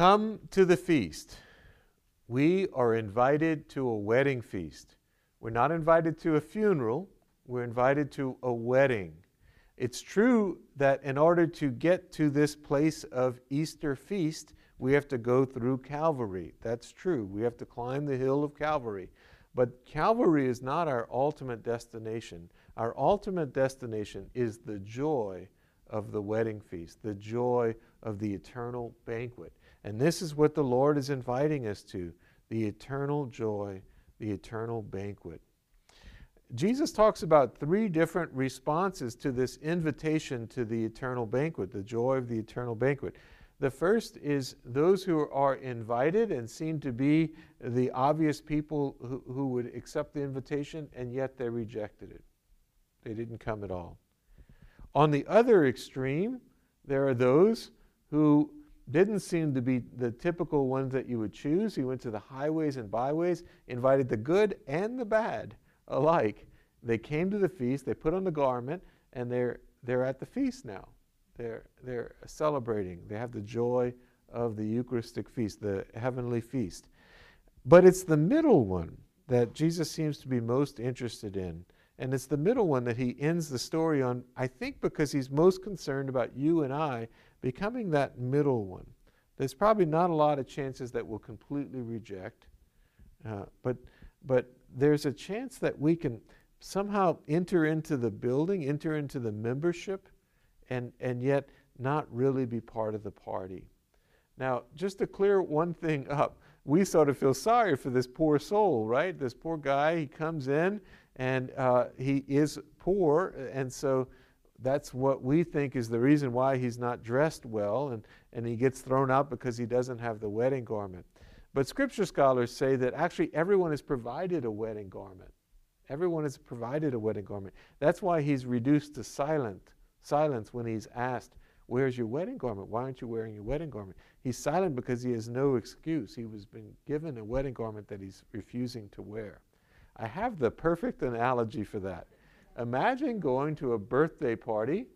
Come to the feast. We are invited to a wedding feast. We're not invited to a funeral, we're invited to a wedding. It's true that in order to get to this place of Easter feast, we have to go through Calvary. That's true. We have to climb the hill of Calvary. But Calvary is not our ultimate destination. Our ultimate destination is the joy of the wedding feast, the joy of the eternal banquet. And this is what the Lord is inviting us to the eternal joy, the eternal banquet. Jesus talks about three different responses to this invitation to the eternal banquet, the joy of the eternal banquet. The first is those who are invited and seem to be the obvious people who, who would accept the invitation, and yet they rejected it. They didn't come at all. On the other extreme, there are those who didn't seem to be the typical ones that you would choose. He went to the highways and byways, invited the good and the bad alike. They came to the feast, they put on the garment, and they're, they're at the feast now. They're, they're celebrating. They have the joy of the Eucharistic feast, the heavenly feast. But it's the middle one that Jesus seems to be most interested in. And it's the middle one that he ends the story on, I think because he's most concerned about you and I becoming that middle one. There's probably not a lot of chances that we'll completely reject, uh, but, but there's a chance that we can somehow enter into the building, enter into the membership, and, and yet not really be part of the party. Now, just to clear one thing up, we sort of feel sorry for this poor soul, right? This poor guy, he comes in and uh, he is poor, and so that's what we think is the reason why he's not dressed well and, and he gets thrown out because he doesn't have the wedding garment. But scripture scholars say that actually everyone is provided a wedding garment. Everyone is provided a wedding garment. That's why he's reduced to silent, silence when he's asked, Where's your wedding garment? Why aren't you wearing your wedding garment? He's silent because he has no excuse. He was been given a wedding garment that he's refusing to wear. I have the perfect analogy for that. Imagine going to a birthday party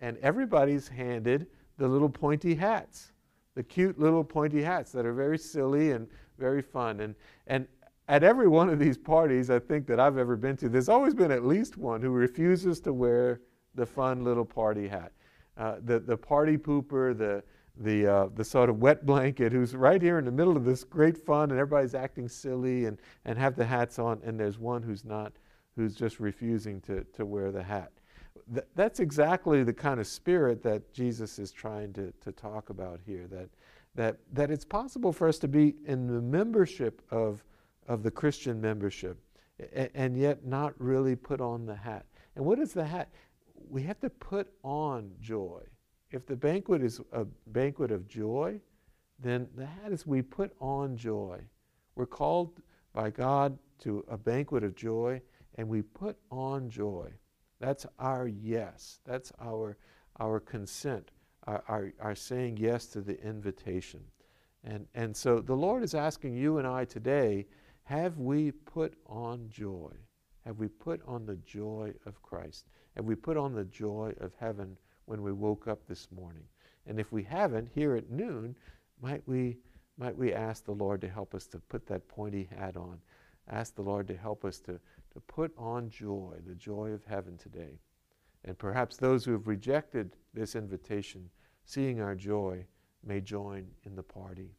and everybody's handed the little pointy hats, the cute little pointy hats that are very silly and very fun. And, and at every one of these parties, I think that I've ever been to, there's always been at least one who refuses to wear the fun little party hat. Uh, the, the party pooper, the, the, uh, the sort of wet blanket who's right here in the middle of this great fun and everybody's acting silly and, and have the hats on, and there's one who's not who's just refusing to, to wear the hat. Th- that's exactly the kind of spirit that Jesus is trying to, to talk about here that, that, that it's possible for us to be in the membership of, of the Christian membership and yet not really put on the hat. And what is the hat? We have to put on joy. If the banquet is a banquet of joy, then that is we put on joy. We're called by God to a banquet of joy, and we put on joy. That's our yes. That's our, our consent, our, our, our saying yes to the invitation. And, and so the Lord is asking you and I today have we put on joy? Have we put on the joy of Christ? Have we put on the joy of heaven when we woke up this morning? And if we haven't, here at noon, might we, might we ask the Lord to help us to put that pointy hat on? Ask the Lord to help us to, to put on joy, the joy of heaven today. And perhaps those who have rejected this invitation, seeing our joy, may join in the party.